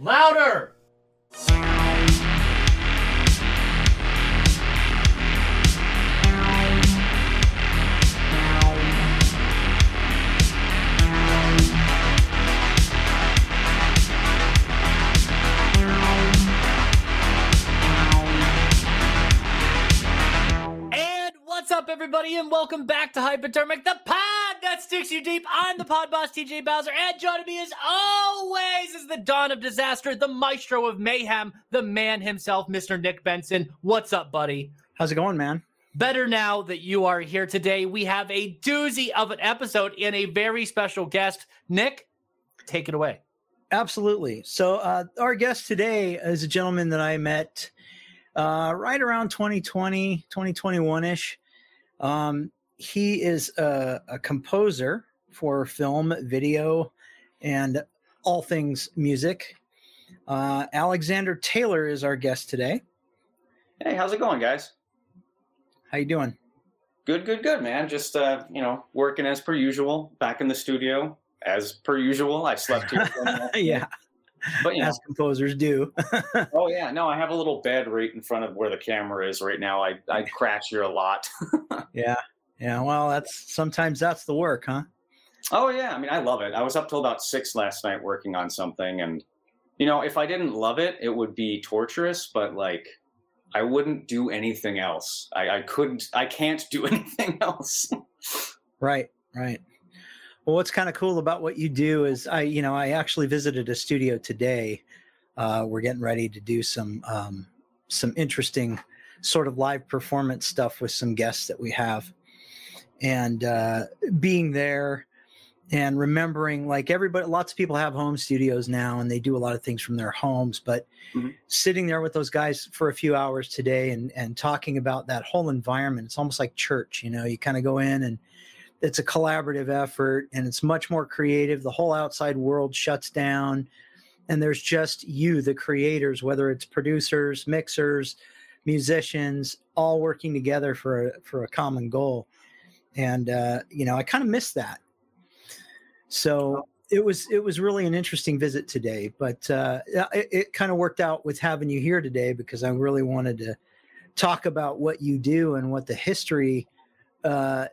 Louder! And what's up, everybody, and welcome back to Hypodermic, the pod that sticks you deep. I'm the pod boss, TJ Bowser, and joining me as always is the dawn of disaster, the maestro of mayhem, the man himself, Mr. Nick Benson. What's up, buddy? How's it going, man? Better now that you are here today. We have a doozy of an episode and a very special guest. Nick, take it away. Absolutely. So, uh, our guest today is a gentleman that I met uh, right around 2020, 2021 ish. Um, he is a, a composer for film, video, and all things music. Uh, Alexander Taylor is our guest today. Hey, how's it going, guys? How you doing? Good, good, good, man. Just uh, you know, working as per usual, back in the studio as per usual. I slept here. for a minute. yeah, but you know, as composers do. oh yeah, no, I have a little bed right in front of where the camera is right now. I I crash here a lot. yeah, yeah. Well, that's sometimes that's the work, huh? oh yeah, I mean, I love it. I was up till about six last night working on something, and you know, if I didn't love it, it would be torturous. But like, I wouldn't do anything else. I, I couldn't. I can't do anything else. Right, right. Well, what's kind of cool about what you do is I, you know, I actually visited a studio today. Uh, we're getting ready to do some um, some interesting sort of live performance stuff with some guests that we have, and uh, being there and remembering like everybody lots of people have home studios now and they do a lot of things from their homes but Mhm. sitting there with those guys for a few hours today and and talking about that whole environment it's almost like church you know you kind of go in and it's a collaborative effort and it's much more creative the whole outside world shuts down and there's just you the creators whether it's producers mixers musicians all working together for a, for a common goal and uh, you know i kind of miss that. So it was it was really an interesting visit today but uh, it, it kind of worked out with having you here today because i really wanted to talk about what you do and what the history uh,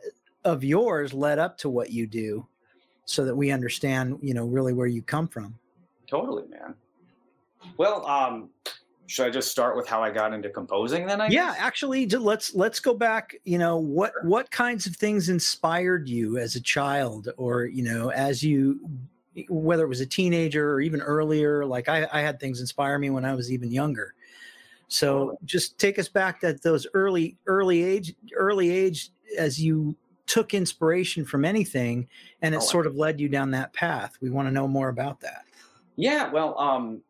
of yours led up to what you do so that we understand you know really where you come from. Totally, man. Well, um, should I just start with how I got into composing then? I yeah guess? actually let's let's go back you know what what kinds of things inspired you as a child or you know as you whether it was a teenager or even earlier like i, I had things inspire me when i was even younger. So just take us back to those early early age early age as you took inspiration from anything and it Oh, sort of led you down that path. We want to know more about that. Yeah, well, um,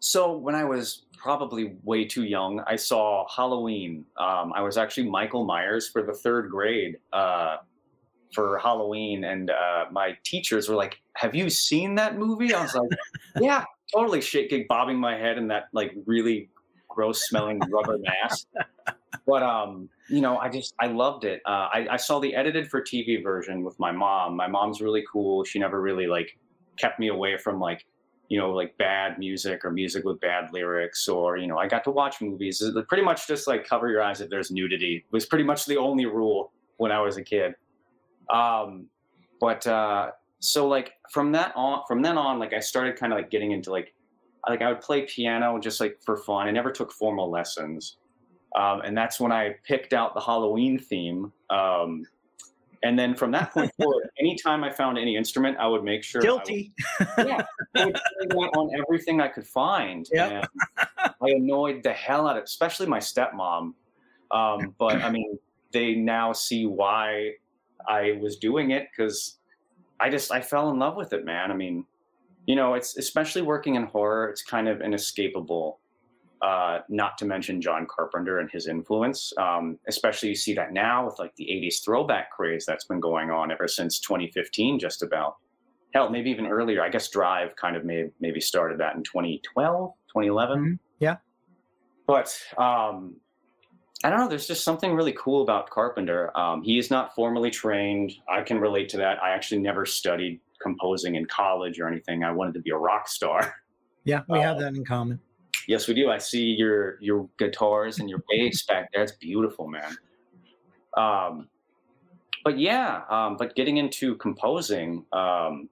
so when I was probably way too young, I saw Halloween. Um, I was actually Michael Myers for the third grade uh, for Halloween, and uh, my teachers were like, "Have you seen that movie?" I was like, "Yeah, totally." Shit, Shaking, bobbing my head in that like really gross smelling rubber mask. But um, you know, I just I loved it. Uh, I, I saw the edited for TV version with my mom. My mom's really cool. She never really like kept me away from like you know like bad music or music with bad lyrics or you know i got to watch movies. Pretty much just like cover your eyes if there's nudity. Was pretty much the only rule when i was a kid. Um but uh so like from that on from then on like i started kind of like getting into like like i would play piano just like for fun. I never took formal lessons. Um, and that's when i picked out the halloween theme um and then from that point forward anytime i found any instrument i would make sure I would guilty yeah, I would on everything I could find. Yep. And I annoyed the hell out of, especially my stepmom. Um, but I mean, they now see why I was doing it because I just I fell in love with it, man. I mean, you know, it's especially working in horror. It's kind of inescapable. Uh, not to mention John Carpenter and his influence. Um, especially you see that now with like the '80s throwback craze that's been going on ever since 2015, just about hell, maybe even earlier. I guess Drive kind of may, maybe started that in 2012, 2011. Mhm. Yeah. But um, I don't know. There's just something really cool about Carpenter. Um, he is not formally trained. I can relate to that. I actually never studied composing in college or anything. I wanted to be a rock star. Yeah, we have Uh, that in common. Yes, we do. I see your your guitars and your bass back there. It's beautiful, man. Um, but yeah, um, but getting into composing, um,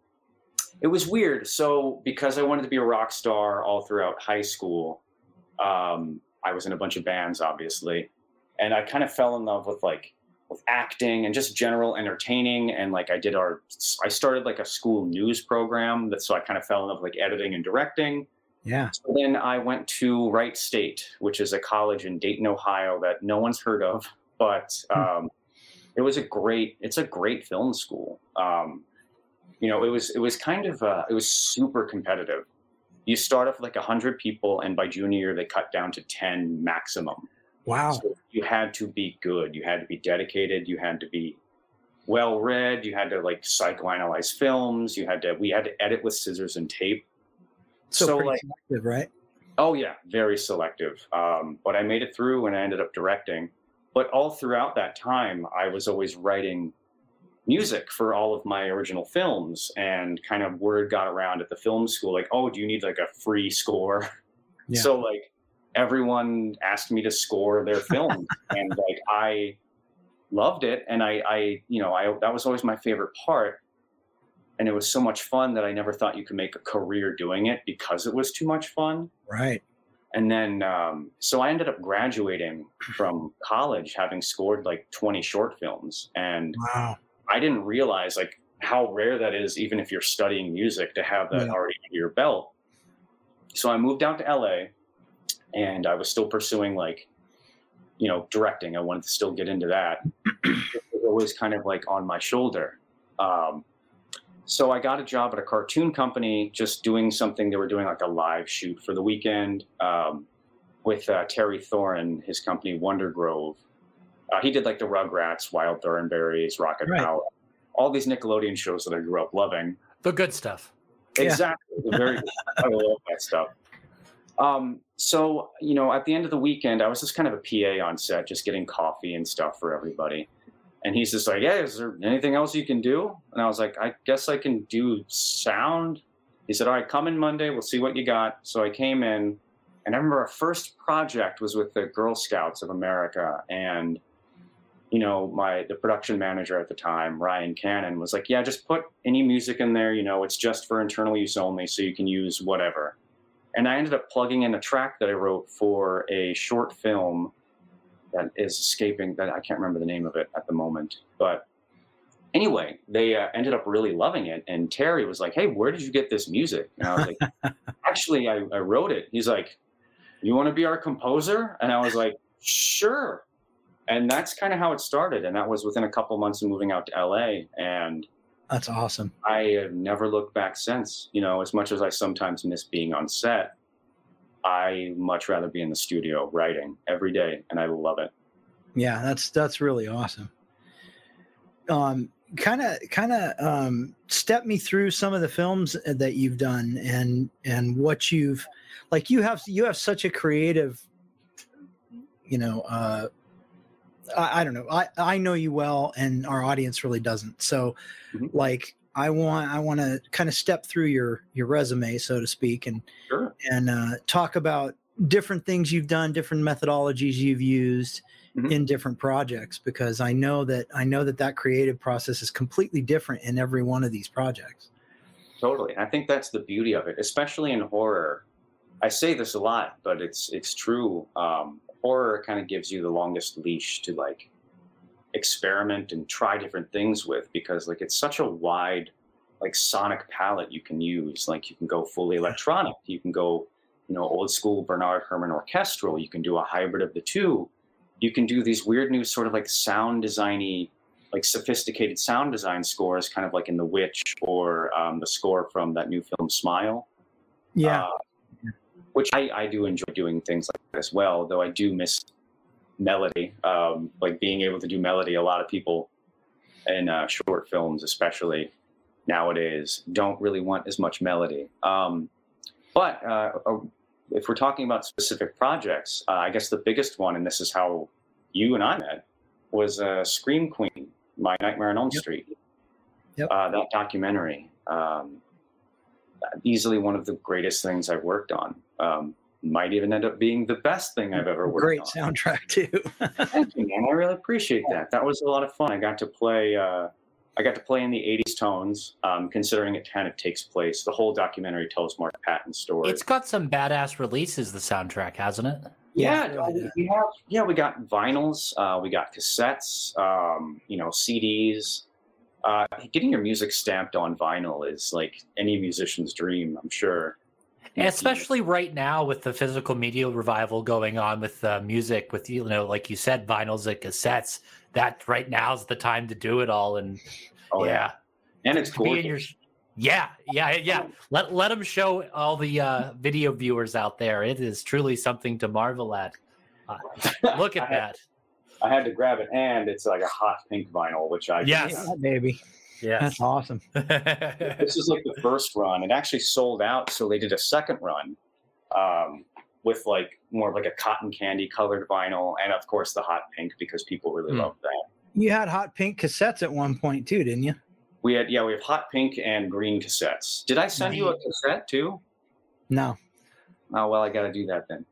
it was weird. So because I wanted to be a rock star all throughout high school, um, I was in a bunch of bands, obviously, and I kind of fell in love with like with acting and just general entertaining. And like I did our, I started like a school news program that so I kind of fell in love with like editing and directing. Yeah. So then I went to Wright State, which is a college in Dayton, Ohio that no one's heard of, but um, it was a great. It's a great film school. Um, you know, it was it was kind of uh, it was super competitive. You start off with like hundred people, and by junior year they cut down to ten maximum. Wow. So you had to be good. You had to be dedicated. You had to be well read. You had to like psychoanalyze films. You had to. We had to edit with scissors and tape. So, so, like- selective, right? Oh yeah, very selective. Um, but I made it through, and I ended up directing. But all throughout that time, I was always writing music for all of my original films, and kind of word got around at the film school, like, "Oh, do you need like a free score?" Yeah. So like everyone asked me to score their film, and like I loved it, and I, I, you know, I that was always my favorite part. And it was so much fun that I never thought you could make a career doing it because it was too much fun Right. and then um, so i ended up graduating from college having scored like 20 short films and Wow. i didn't realize like how rare that is even if you're studying music to have that Yeah. already under your belt so i moved out to la and i was still pursuing like you know directing i wanted to still get into that it was always kind of like on my shoulder um, so I got a job at a cartoon company, just doing something. They were doing like a live shoot for the weekend um, with uh, Terry Thoren, his company Wonder Grove. Uh, he did like the Rugrats, Wild Thornberrys, Rocket Right. Power, all these Nickelodeon shows that I grew up loving. The good stuff. Exactly, very. I love that stuff. Um, so you know, at the end of the weekend, I was just kind of a PA on set, just getting coffee and stuff for everybody. And he's just like, "Yeah, is there anything else you can do?" And I was like, "I guess I can do sound." He said, "All right, come in Monday. We'll see what you got." So I came in, and I remember our first project was with the Girl Scouts of America, and you know, my the production manager at the time, Ryan Cannon, was like, "Yeah, just put any music in there. You know, it's just for internal use only, so you can use whatever." And I ended up plugging in a track that I wrote for a short film that is escaping. That I can't remember the name of it at the moment, but anyway, they uh, ended up really loving it. And Terry was like, "Hey, where did you get this music?" And I was like, "Actually, I, I wrote it." He's like, "You want to be our composer?" And I was like, "Sure." And that's kind of how it started. And that was within a couple months of moving out to LA. And That's awesome. I have never looked back since. You know, as much as I sometimes miss being on set, I much rather be in the studio writing every day, and I love it. Yeah, that's that's really awesome. Um, kind of, kind of, um, step me through some of the films that you've done and and what you've, like, you have you have such a creative, you know, uh, I, I don't know, I I know you well, and our audience really doesn't. So, Mhm. like, I want I want to kind of step through your your resume, so to speak, and Sure. and uh, talk about different things you've done, different methodologies you've used Mhm. in different projects, because I know that I know that that creative process is completely different in every one of these projects. Totally. I think that's the beauty of it, especially in horror. I say this a lot, but it's it's true. Um, horror kind of gives you the longest leash to like experiment and try different things with because like it's such a wide like sonic palette you can use. Like you can go fully electronic, you can go you know old school Bernard Herrmann orchestral, you can do a hybrid of the two. You can do these weird new sort of like sound designy like sophisticated sound design scores, kind of like in The Witch or um, the score from that new film Smile. Yeah, Uh, which I, I do enjoy doing things like that as well, though I do miss melody, um, like being able to do melody. A lot of people in uh, short films, especially nowadays, don't really want as much melody. Um, but uh, uh, if we're talking about specific projects, uh, I guess the biggest one, and this is how you and I met, was uh, Scream Queen, My Nightmare on Elm Yep. Street. Yep. Uh, that documentary. Um, easily one of the greatest things I've worked on. Might even end up being the best thing I've ever worked on. Great on. soundtrack too. Thank you, man. I really appreciate that. That was a lot of fun. I got to play. Uh, I got to play in the '80s tones, um, considering it kind of takes place. The whole documentary tells Mark Patton's story. It's got some badass releases. The soundtrack, hasn't it? yeah, Yeah, yeah. we have. Yeah, we got vinyls. Uh, we got cassettes. Um, you know, CDs. Uh, getting your music stamped on vinyl is like any musician's dream. I'm sure. And especially right now with the physical media revival going on with uh, music, with you know, like you said, vinyls and cassettes. That right now is the time to do it all, and Oh yeah, yeah, and it's to be in gorgeous. your yeah yeah yeah let let them show all the uh video viewers out there it is truly something to marvel at Uh, look I at had- that I had to grab it, and it's like a hot pink vinyl, which I Yes. Yeah, baby. Yes That's awesome. this is like the first run. It actually sold out, so they did a second run um, with like more of like a cotton candy colored vinyl, and of course the hot pink because people really Hmm. love that. You had hot pink cassettes at one point too, didn't you? We had yeah, we have hot pink and green cassettes. Did I send you a cassette too? No. Oh well, I got to do that then.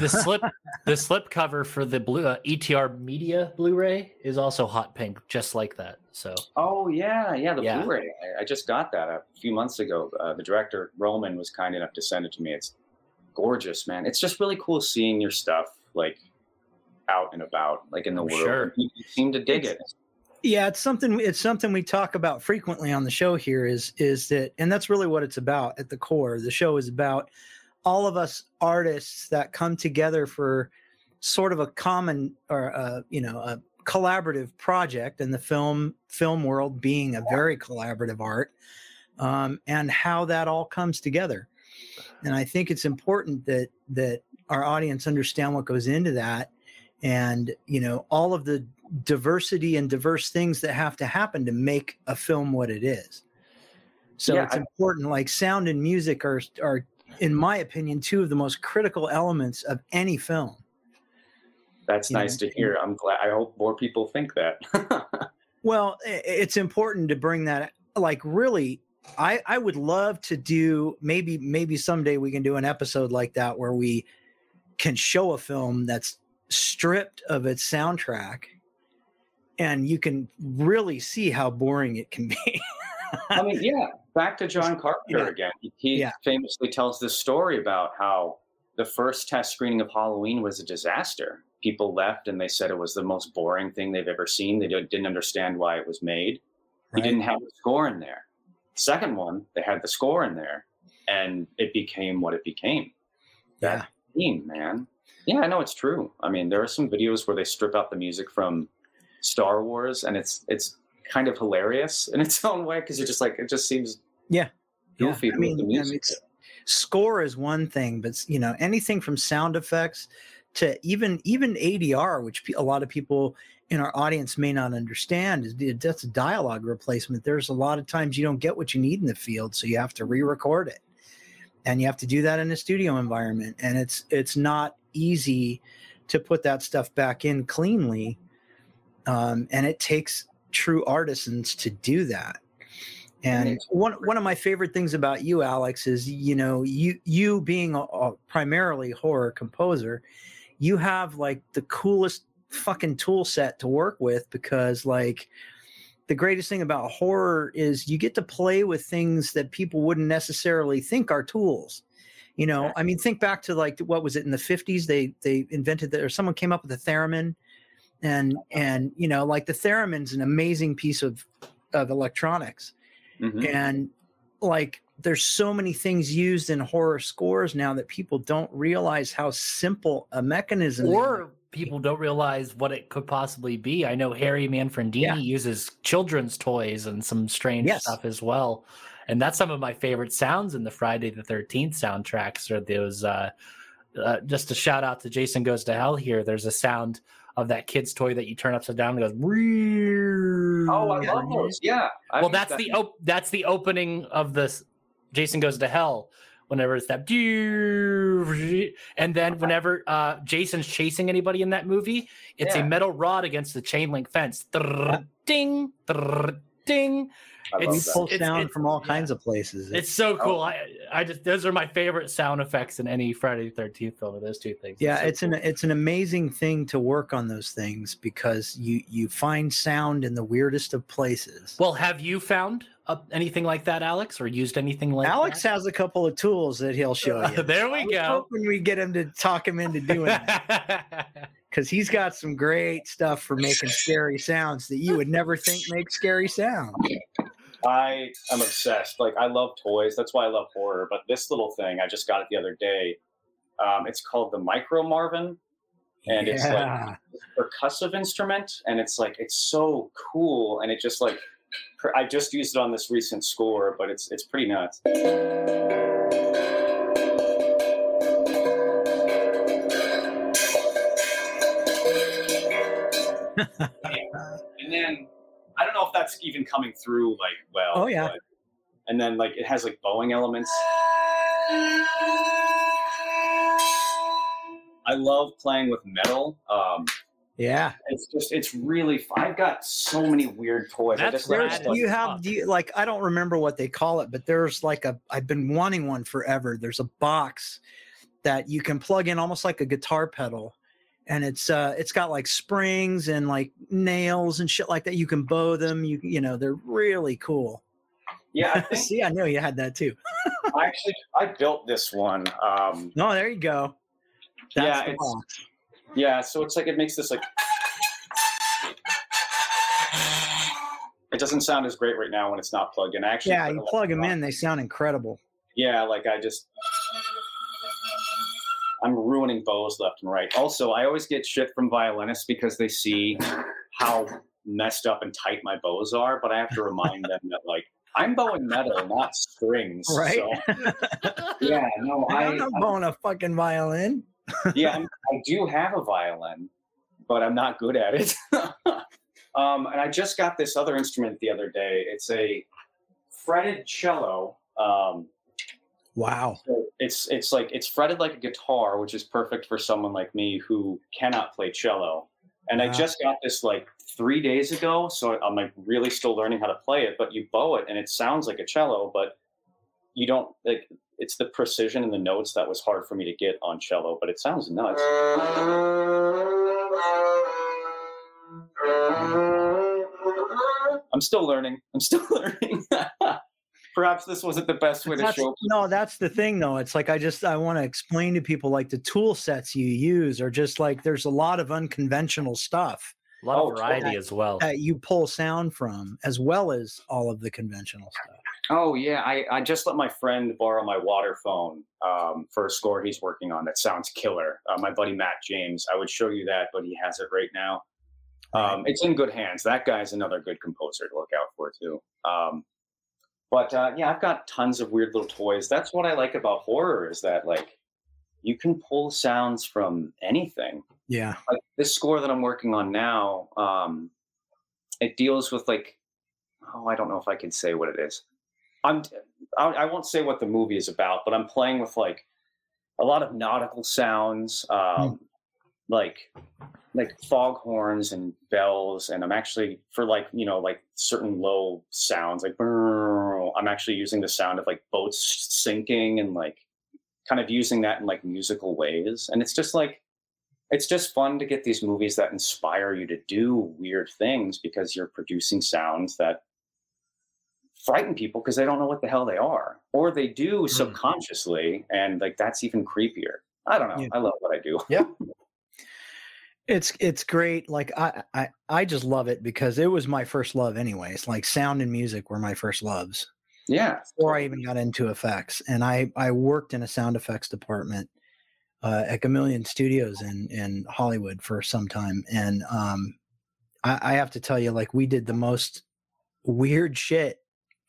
the slip the slip cover for the blue uh, etr media blu-ray is also hot pink just like that so Oh yeah, yeah, the Yeah. Blu-ray. I, I just got that a few months ago. Uh, the director Roman was kind enough to send it to me. It's gorgeous, man. It's just really cool seeing your stuff like out and about, like in the I'm world. sure. You, you seem to dig it. Yeah, it's something it's something we talk about frequently on the show here is is that and that's really what it's about at the core. The show is about all of us artists that come together for sort of a common or a, you know, a collaborative project and the film film world being a very collaborative art um, and how that all comes together. And I think it's important that that our audience understand what goes into that and you know all of the diversity and diverse things that have to happen to make a film what it is. So Yeah, it's I- important. Like sound and music are are, in my opinion, two of the most critical elements of any film. That's You know, nice to hear. I'm glad. I hope more people think that. Well, it's important to bring that. Like, really, I I would love to do maybe maybe someday we can do an episode like that where we can show a film that's stripped of its soundtrack, and you can really see how boring it can be. I mean, yeah. Back to John Carpenter Yeah. again. He- Yeah. famously tells this story about how the first test screening of Halloween was a disaster. People left and they said it was the most boring thing they've ever seen. They didn't didn't understand why it was made. He didn't have the score in there. Second one, they had the score in there, and it became what it became. yeah. Theme, man. Yeah, I know it's true. I mean, there are some videos where they strip out the music from Star Wars, and it's it's kind of hilarious in its own way because you're just like it just seems Yeah. goofy I with mean, I mean, score is one thing, but you know anything from sound effects to even even ADR, which a lot of people in our audience may not understand, is that's a dialogue replacement. There's a lot of times you don't get what you need in the field, so you have to re-record it, and you have to do that in a studio environment, and it's it's not easy to put that stuff back in cleanly, um, and it takes true artisans to do that. And one one of my favorite things about you, Alex, is you know you you being a, a primarily horror composer, you have like the coolest fucking tool set to work with because like the greatest thing about horror is you get to play with things that people wouldn't necessarily think are tools. You know, I mean, think back to like what was it in the fifties? They they invented that, or someone came up with a theremin, and and you know, like the theremin's an amazing piece of of electronics Mhm. and like there's so many things used in horror scores now that people don't realize how simple a mechanism is. or people don't realize what it could possibly be i know harry manfredini Yeah. uses children's toys and some strange Yes. stuff as well and that's some of my favorite sounds in the friday the 13th soundtracks are those uh, uh just a shout out to jason goes to hell here there's a sound of that kid's toy that you turn upside down and goes Oh, I Yeah. love those. Yeah. I well that's that- the op- that's the opening of this jason goes to hell whenever it's that and then whenever uh jason's chasing anybody in that movie it's Yeah. a metal rod against the chain link fence Trrr, ding. It's- that. Pull it's- sound it's- from all yeah. kinds of places. It's so cool. I, I just those are my favorite sound effects in any Friday the Thirteenth film. Are those two things? yeah, so it's an it's an amazing thing to work on those things because you you find sound in the weirdest of places. Well, have you found uh, anything like that, Alex, or used anything like Alex that? has a couple of tools that he'll show you. there we I was go. hoping we get him to talk him into doing that because he's got some great stuff for making scary sounds that you would never think make scary sounds. I am obsessed. Like I love toys. That's why I love horror. But this little thing, I just got it the other day. Um, it's called the Micro Marvin, and it's like Yeah. percussive instrument, and it's like it's so cool, and it just like I just used it on this recent score, but it's it's pretty nuts. And then I don't know if that's even coming through like well. Oh, yeah. but- and then like it has like bowing elements. I love playing with metal. Um, yeah. it's just it's really. f- I've got so many weird toys. I That's just just, Do like, you have do you like I don't remember what they call it, but there's like a I've been wanting one forever. There's a box that you can plug in almost like a guitar pedal. And it's uh it's got like springs and like nails and shit like that. You can bow them. You you know, they're really cool. yeah, I See, I knew you had that too. I actually I built this one. Um, No, there you go. That's Yeah, the it's- yeah, so it's like it makes this like. It doesn't sound as great right now when it's not plugged in. I actually, Yeah, you plug them in, they sound incredible. Yeah, like I just. I'm ruining bows left and right. Also, I always get shit from violinists because they see how messed up and tight my bows are, but I have to remind them that like I'm bowing metal, not strings. Right. So, yeah, no, I, I'm not blowing a fucking violin. yeah, I'm, I do have a violin, but I'm not good at it. um, and I just got this other instrument the other day. It's a fretted cello. Um, Wow. so it's it's like it's fretted like a guitar, which is perfect for someone like me who cannot play cello. And I just got this like three days ago, so I'm like really still learning how to play it. But you bow it, and it sounds like a cello, but you don't like. It's the precision in the notes that was hard for me to get on cello, but it sounds nuts. I'm still learning. I'm still learning. Perhaps this wasn't the best way to show. no, that's the thing though. It's like I just I want to explain to people like the tool sets you use are just like there's a lot of unconventional stuff A lot Oh, of variety totally. as well. that you pull sound from as well as all of the conventional stuff. Oh yeah, I, I just let my friend borrow my water phone um, for a score he's working on that sounds killer. Uh, my buddy Matt James. I would show you that, but he has it right now. Um, it's in good hands. That guy's another good composer to look out for too. Um, but uh, yeah, I've got tons of weird little toys. That's what I like about horror is that like you can pull sounds from anything. Yeah. like this score that I'm working on now, um, it deals with like, oh, I don't know if I can say what it is. I'm, I, I won't say what the movie is about, but I'm playing with like a lot of nautical sounds, um, like like fog horns and bells, and I'm actually for like you know like certain low sounds like brrr, I'm actually using the sound of like boats sinking and like kind of using that in like musical ways, and it's just like it's just fun to get these movies that inspire you to do weird things because you're producing sounds that frighten people because they don't know what the hell they are or they do mm. subconsciously and like that's even creepier i don't know Yeah. i love what i do yeah It's it's great. Like I, I I just love it because it was my first love anyways. Like sound and music were my first loves. Yeah before I even got into effects. And I I worked in a sound effects department uh, at Chameleon Studios in in Hollywood for some time, and um, I, I have to tell you, like we did the most weird shit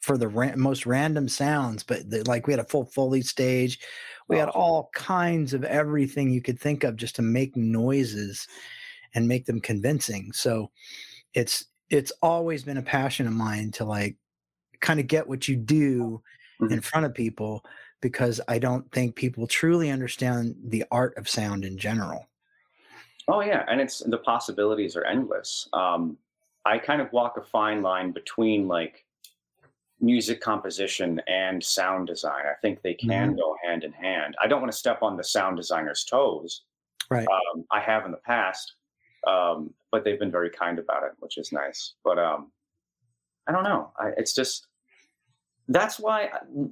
for the ran- most random sounds, but the, like we had a full Foley stage. We had all kinds of everything you could think of just to make noises and make them convincing. So it's it's always been a passion of mine to like kind of get what you do Mhm. in front of people because I don't think people truly understand the art of sound in general. oh yeah and it's the possibilities are endless um I kind of walk a fine line between like music composition and sound design. I think they can Mhm. go hand in hand. I don't want to step on the sound designer's toes. Right. Um, I have in the past, um, but they've been very kind about it, which is nice. But um, I don't know. I, it's just that's why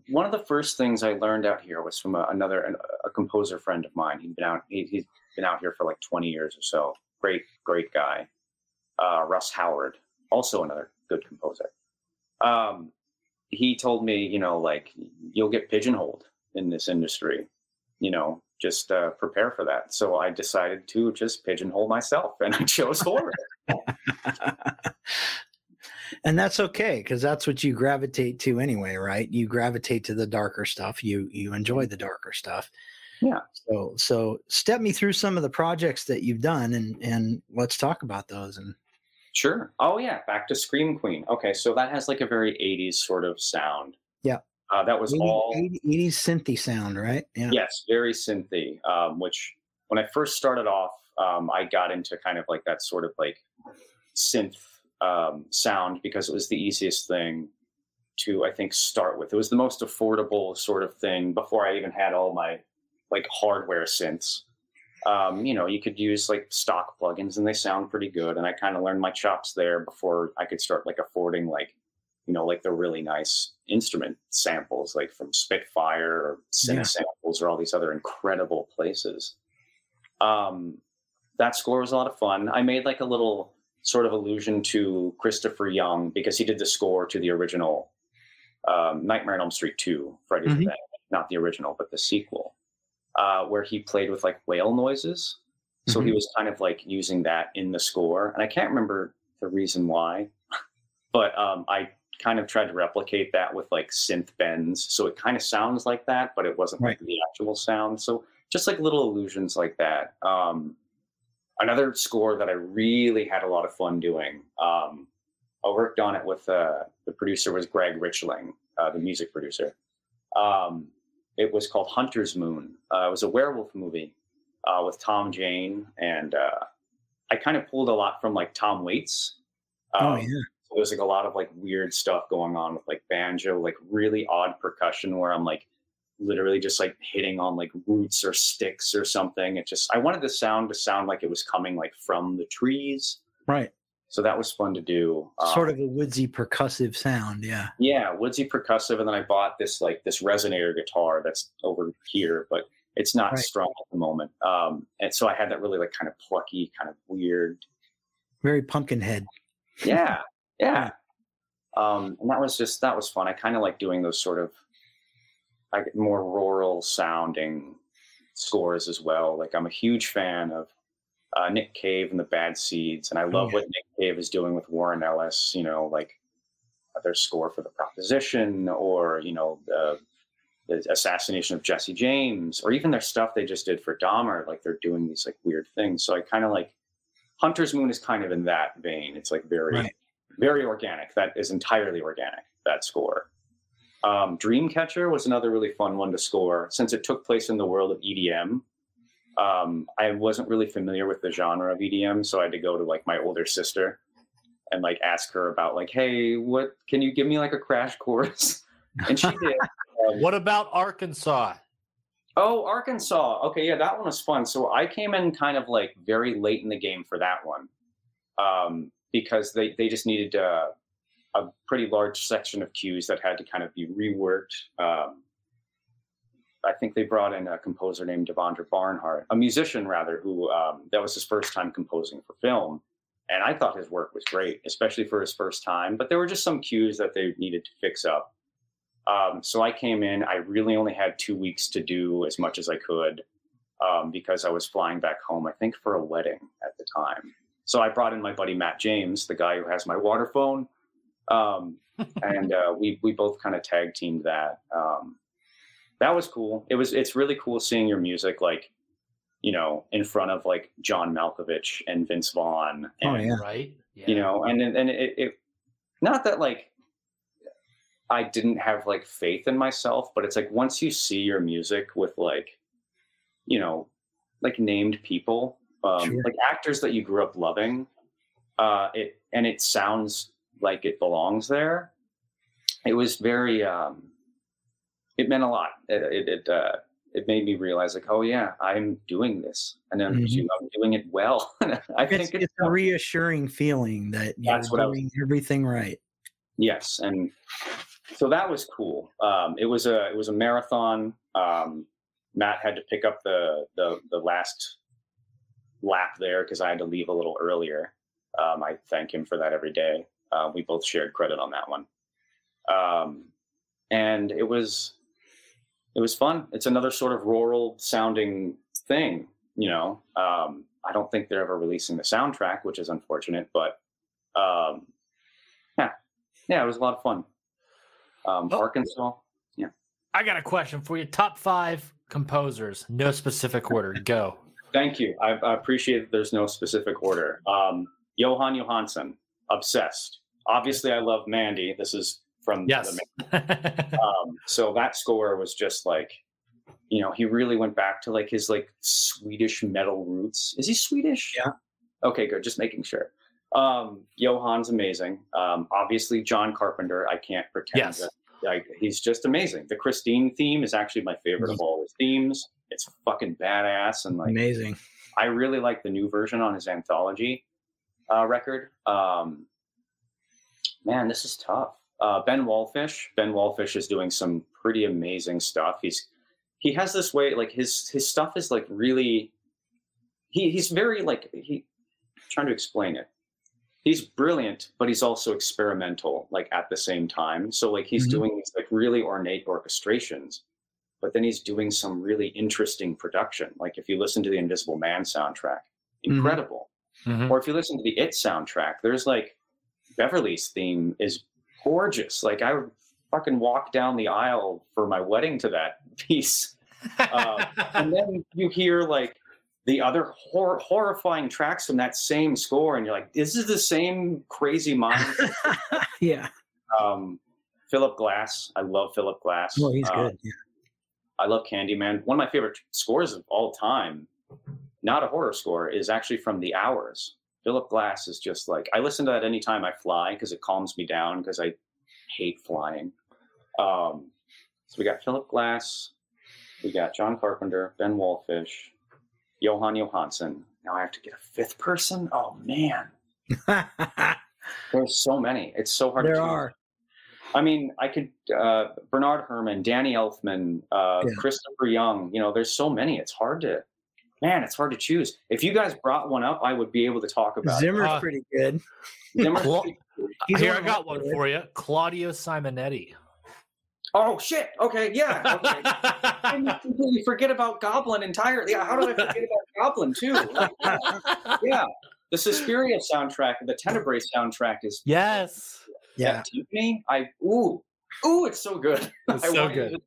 one of the first things I learned out here was from a, another an, a composer friend of mine. He'd been out he, he's been out here for like 20 years or so. Great, great guy. Uh, Russ Howard, also another good composer. Um, he told me, you know, like you'll get pigeonholed in this industry. You know, just uh, prepare for that. So I decided to just pigeonhole myself, and I chose horror. and that's okay because that's what you gravitate to anyway, right? You gravitate to the darker stuff. You you enjoy the darker stuff. Yeah. So so step me through some of the projects that you've done and and let's talk about those and Sure. Oh yeah, back to Scream Queen. Okay, so that has like a very 80s sort of sound. Yeah. Uh, that was 80, all 80 80s synthy sound, right? Yeah. yes, very synthy. Um, which when I first started off, um, I got into kind of like that sort of like synth um, sound because it was the easiest thing to I think start with. It was the most affordable sort of thing before I even had all my like hardware synths. Um, you know, you could use like stock plugins and they sound pretty good. And I kind of learned my chops there before I could start like affording like, you know, like the really nice instrument samples, like from Spitfire or synth Yeah. samples or all these other incredible places. Um, that score was a lot of fun. I made like a little sort of allusion to Christopher Young because he did the score to the original um, Nightmare on Elm Street 2, Freddy's Mhm. Revenge, not the original, but the sequel, uh, where he played with like whale noises. So he was kind of like using that in the score. And I can't remember the reason why, but um, I kind of tried to replicate that with like synth bends. So it kind of sounds like that, but it wasn't like the actual sound. So just like little illusions like that. Um, another score that I really had a lot of fun doing. Um, I worked on it with uh, the producer was Greg Richling, uh, the music producer. Um, it was called Hunter's Moon. Uh, it was a werewolf movie uh, with Tom Jane, and uh, I kind of pulled a lot from like Tom Waits. Oh Um, yeah. so there's like a lot of like weird stuff going on with like banjo, like really odd percussion where I'm like literally just like hitting on like roots or sticks or something. It just I wanted the sound to sound like it was coming like from the trees. Right. So that was fun to do. sort Um, of a woodsy percussive sound, yeah. yeah, woodsy percussive, and then I bought this like this resonator guitar that's over here, but it's not Right. strong at the moment. Um, and so I had that really like kind of plucky, kind of weird Very pumpkin head. yeah yeah um and that was just that was fun i kind of like doing those sort of like more rural sounding scores as well like i'm a huge fan of uh, nick cave and the bad seeds and i love yeah. what nick cave is doing with warren ellis you know like their score for the proposition or you know the, the assassination of jesse james or even their stuff they just did for dahmer like they're doing these like weird things so i kind of like hunter's moon is kind of in that vein it's like very Right. very organic. That is entirely organic. That score. Um, Dreamcatcher was another really fun one to score since it took place in the world of EDM. Um, I wasn't really familiar with the genre of EDM, so I had to go to like my older sister and like ask her about like, hey, what can you give me like a crash course? And she did. Um, What about Arkansas? Oh, Arkansas. Okay, yeah, that one was fun. So I came in kind of like very late in the game for that one um, because they, they just needed uh, a pretty large section of cues that had to kind of be reworked. Um, I think they brought in a composer named Devendra Banhart, a musician rather, who um, that was his first time composing for film. And I thought his work was great, especially for his first time. But there were just some cues that they needed to fix up. Um, so I came in. I really only had two weeks to do as much as I could um, because I was flying back home. I think for a wedding at the time. So I brought in my buddy Matt James, the guy who has my water phone, um, and uh, we we both kind of tag teamed that. Um, that was cool. It was it's really cool seeing your music like you know in front of like John Malkovich and Vince Vaughn. Oh, yeah. Right? Yeah. you know and and it, it not that like i didn't have like faith in myself but it's like once you see your music with like you know like named people um Sure. like actors that you grew up loving uh, it and it sounds like it belongs there. It was very. Um, it meant a lot. It it it, uh, it made me realize like, oh yeah, I'm doing this, and I'm, Mhm. I'm doing it well. I think It's, it's a reassuring feeling that you're That's what I was- doing everything right. Yes, and so that was cool. Um, it was a it was a marathon. Um, Matt had to pick up the the, the last lap there because I had to leave a little earlier. Um, I thank him for that every day. Uh, we both shared credit on that one, um, and it was it was fun. It's another sort of rural sounding thing, you know. Um, I don't think they're ever releasing the soundtrack, which is unfortunate, but um, yeah, yeah, it was a lot of fun. Um, Oh. Arkansas, yeah. I got a question for you. Top five composers, no specific order. Go. thank you. I, I appreciate that there's no specific order. Um, Jóhann Jóhannsson, obsessed. Obviously, I love Mandy. This is from Yes. the um, so that score was just like you know he really went back to like his like swedish metal roots is he swedish Yeah. okay good just making sure um johan's amazing um obviously john carpenter i can't pretend Yes. that like he's just amazing the christine theme is actually my favorite of all his themes it's fucking badass and like Amazing. I really like the new version on his anthology uh, record. Um, man, this is tough. Uh, ben Wallfisch. Ben Wallfisch is doing some pretty amazing stuff. He's he has this way like his his stuff is like really he he's very like he I'm trying to explain it. He's brilliant, but he's also experimental like at the same time. So like he's Mhm. doing these like really ornate orchestrations, but then he's doing some really interesting production. Like if you listen to the Invisible Man soundtrack, Mhm. incredible. Mhm. Or if you listen to the It soundtrack, there's like Beverly's theme is gorgeous. Like I would fucking walk down the aisle for my wedding to that piece. Uh, and then you hear like the other hor- horrifying tracks from that same score, and you're like, "This is the same crazy mind." yeah. um, Philip Glass, I love Philip Glass. Well, he's Uh, good. Yeah. I love Candyman. One of my favorite scores of all time, not a horror score, is actually from The Hours. Philip Glass is just like I listen to that anytime I fly because it calms me down because I hate flying. Um, so we got Philip Glass, we got John Carpenter, Ben Wallfisch, Jóhann Jóhannsson. Now I have to get a fifth person. Oh man, there's so many. It's so hard. there choose. are. I mean, I could uh, Bernard Herrmann, Danny Elfman, uh, Yeah. Christopher Young. You know, there's so many. It's hard to, man, it's hard to choose. If you guys brought one up, I would be able to talk about Zimmer's Uh, pretty good. it. Zimmer's Cla- pretty cool. He's Here I got one for you. Claudio Simonetti. Oh shit! Okay, yeah. Okay. I completely forget about Goblin entirely. Yeah, how did I forget about Goblin too? Like, yeah, the Suspiria soundtrack, the Tenebrae soundtrack is yes. Yeah. that timpani. I ooh ooh, it's so good. It's I so wanna good.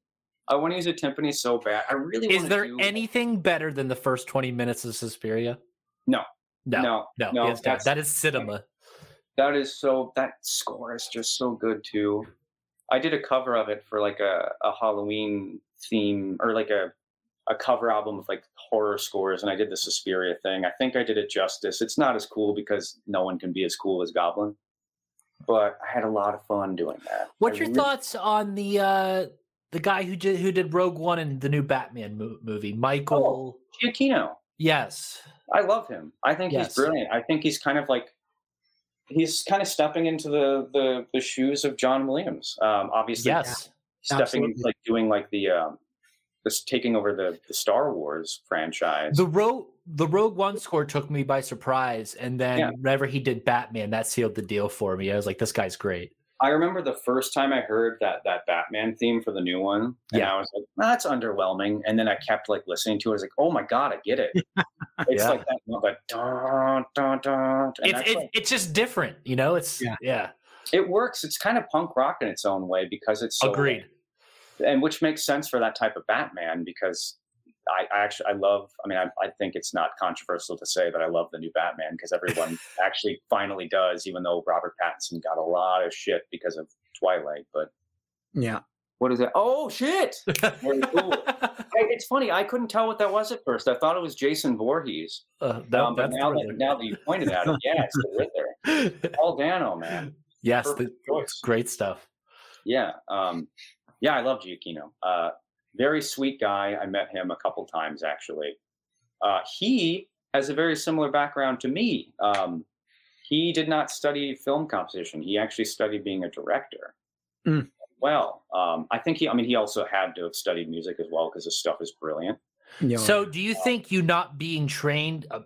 I want to use a timpani so bad. I really Is there do- anything better than the first 20 minutes of Suspiria? No. No. no No. no, down. that's- that is cinema. That is so. That score is just so good too. I did a cover of it for like a, a Halloween theme or like a a cover album of like horror scores, and I did the Suspiria thing. I think I did it justice. It's not as cool because no one can be as cool as Goblin, but I had a lot of fun doing that. What's I your really- thoughts on the uh the guy who did who did Rogue One and the new Batman mo- movie, Michael? Giacchino. Yes. I love him. I think Yes. he's brilliant. I think he's kind of like he's kind of stepping into the the, the shoes of John Williams. Um, obviously, Yes. stepping into like doing like the um this taking over the the Star Wars franchise. The Rogue the Rogue One score took me by surprise, and then Yeah. whenever he did Batman, that sealed the deal for me. I was like, this guy's great. I remember the first time I heard that that Batman theme for the new one, and Yeah. I was like, "That's underwhelming." And then I kept like listening to it. I was like, "Oh my god, I get it." It's Yeah. like that, like dun, dun, dun, and It's it, like- it's just different, you know. It's Yeah. yeah. it works. It's kind of punk rock in its own way because it's so Agreed. and which makes sense for that type of Batman because I, I actually I love. I mean, I, I think it's not controversial to say that I love the new Batman because everyone actually finally does, even though Robert Pattinson got a lot of shit because of Twilight. But Yeah. what is it? Oh shit! It's funny. I couldn't tell what that was at first. I thought it was Jason Voorhees. Uh, that, Um, but now that, now that you pointed at it, yeah, it's the Riddler. Paul Dano, man. yes, the, great stuff. Yeah. Um, yeah, I love Giacchino. Uh, very sweet guy. I met him a couple times actually. Uh, he has a very similar background to me. Um, he did not study film composition. He actually studied being a director. Mm. Well, um, I think he. I mean, he also had to have studied music as well because his stuff is brilliant. You know, So, do you think you not being trained uh,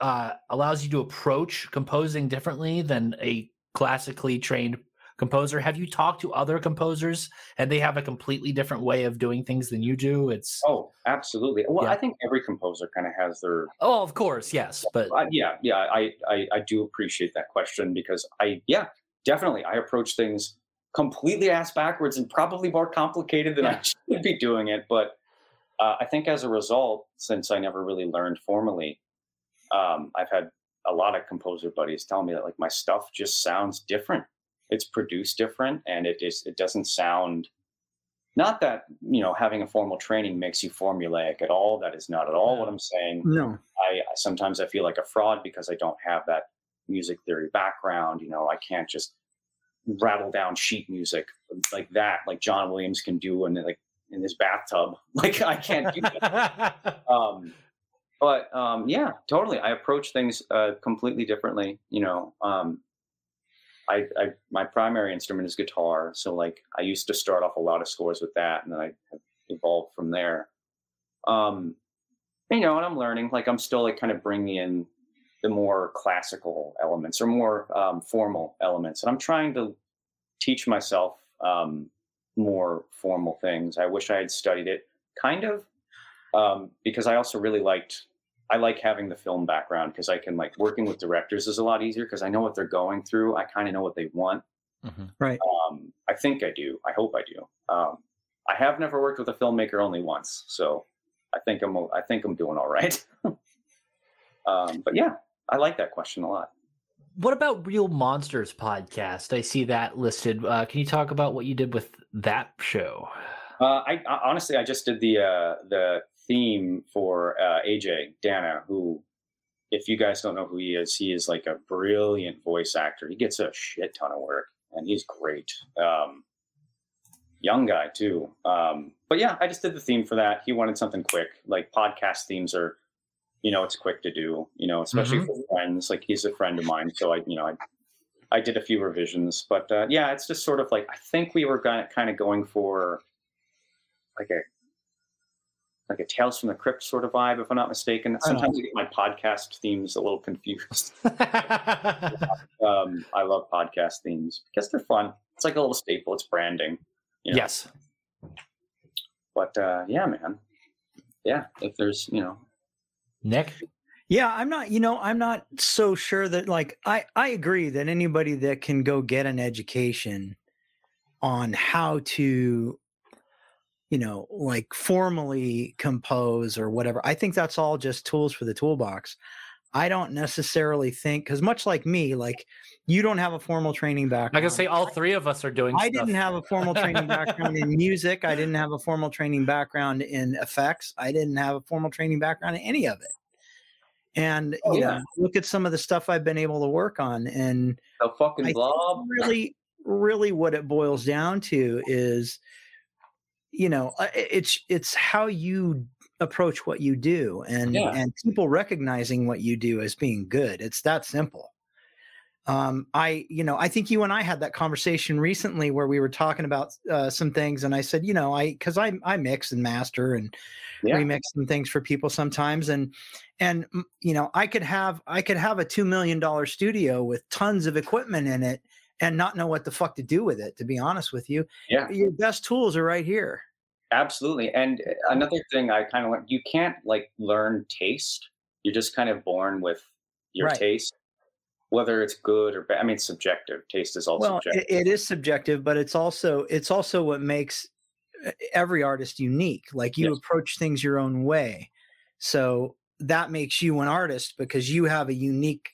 uh, allows you to approach composing differently than a classically trained composer? Have you talked to other composers and they have a completely different way of doing things than you do? It's Oh, absolutely. Well, Yeah. I think every composer kind of has their oh, of course, yes, but Uh, yeah, yeah, I, I I do appreciate that question because I yeah definitely I approach things completely ass backwards and probably more complicated than I should be doing it. But uh, I think as a result, since I never really learned formally, um, I've had a lot of composer buddies tell me that like my stuff just sounds different. It's produced different, and it is it doesn't sound. Not that you know having a formal training makes you formulaic at all. That is not at all what I'm saying. no, I sometimes I feel like a fraud because I don't have that music theory background. You know, I can't just rattle down sheet music like that, like John Williams can do in like in his bathtub. Like I can't do that. um, but um, yeah, totally. I approach things uh, completely differently. You know, um, I, I my primary instrument is guitar, so like I used to start off a lot of scores with that, and then I evolved from there. Um, you know, and I'm learning. Like I'm still like kind of bringing in the more classical elements or more um, formal elements, and I'm trying to teach myself um, more formal things. I wish I had studied it, kind of, um, because I also really liked. I like having the film background because I can like working with directors is a lot easier because I know what they're going through. I kind of know what they want. Mhm. Um, I think I do. I hope I do. Um, I have never worked with a filmmaker only once, so I think I'm. I think I'm doing all right. um, but yeah, I like that question a lot. What about Real Monsters podcast? I see that listed. Uh, can you talk about what you did with that show? Uh, I, I honestly, I just did the uh, the theme for uh, AJ Dana, who, if you guys don't know who he is, he is like a brilliant voice actor. He gets a shit ton of work, and he's great. Um, young guy too. Um, but yeah, I just did the theme for that. He wanted something quick, like podcast themes are, you know, it's quick to do. You know, especially for friends. Like he's a friend of mine, so I, you know, I. I did a few revisions, but uh, yeah, it's just sort of like I think we were kind of going for like a like a Tales from the Crypt sort of vibe, if I'm not mistaken. Sometimes I get my podcast themes a little confused. Um, I love podcast themes because they're fun. It's like a little staple. It's branding. You know? Yes. But uh, yeah, man. Yeah, if there's you know, Nick? Yeah, I'm not, you know, I'm not so sure that like I I agree that anybody that can go get an education on how to you know, like formally compose or whatever. I think that's all just tools for the toolbox. I don't necessarily think cuz much like me, like you don't have a formal training background. I can say all three of us are doing I stuff. didn't have a formal training background in music. I didn't have a formal training background in effects. I didn't have a formal training background in any of it. And Oh, you yeah. know, look at some of the stuff I've been able to work on. And the fucking I blob. really, really what it boils down to is, you know, uh, it's it's how you approach what you do and Yeah. and people recognizing what you do as being good. It's that simple um i you know i think you and i had that conversation recently where we were talking about uh, some things and i said you know i because i i mix and master and Yeah. remix some things for people sometimes and and mm, you know i could have i could have a two million dollar studio with tons of equipment in it and not know what the fuck to do with it to be honest with you Yeah. your best tools are right here Absolutely. And uh, another thing I kind of learned, you can't like learn taste. You're just kind of born with your Right. taste, whether it's good or bad. I mean, it's subjective. Taste is all well subjective. it, it is subjective but it's also it's also what makes uh, every artist unique like you Yes. approach things your own way so that makes you an artist because you have a unique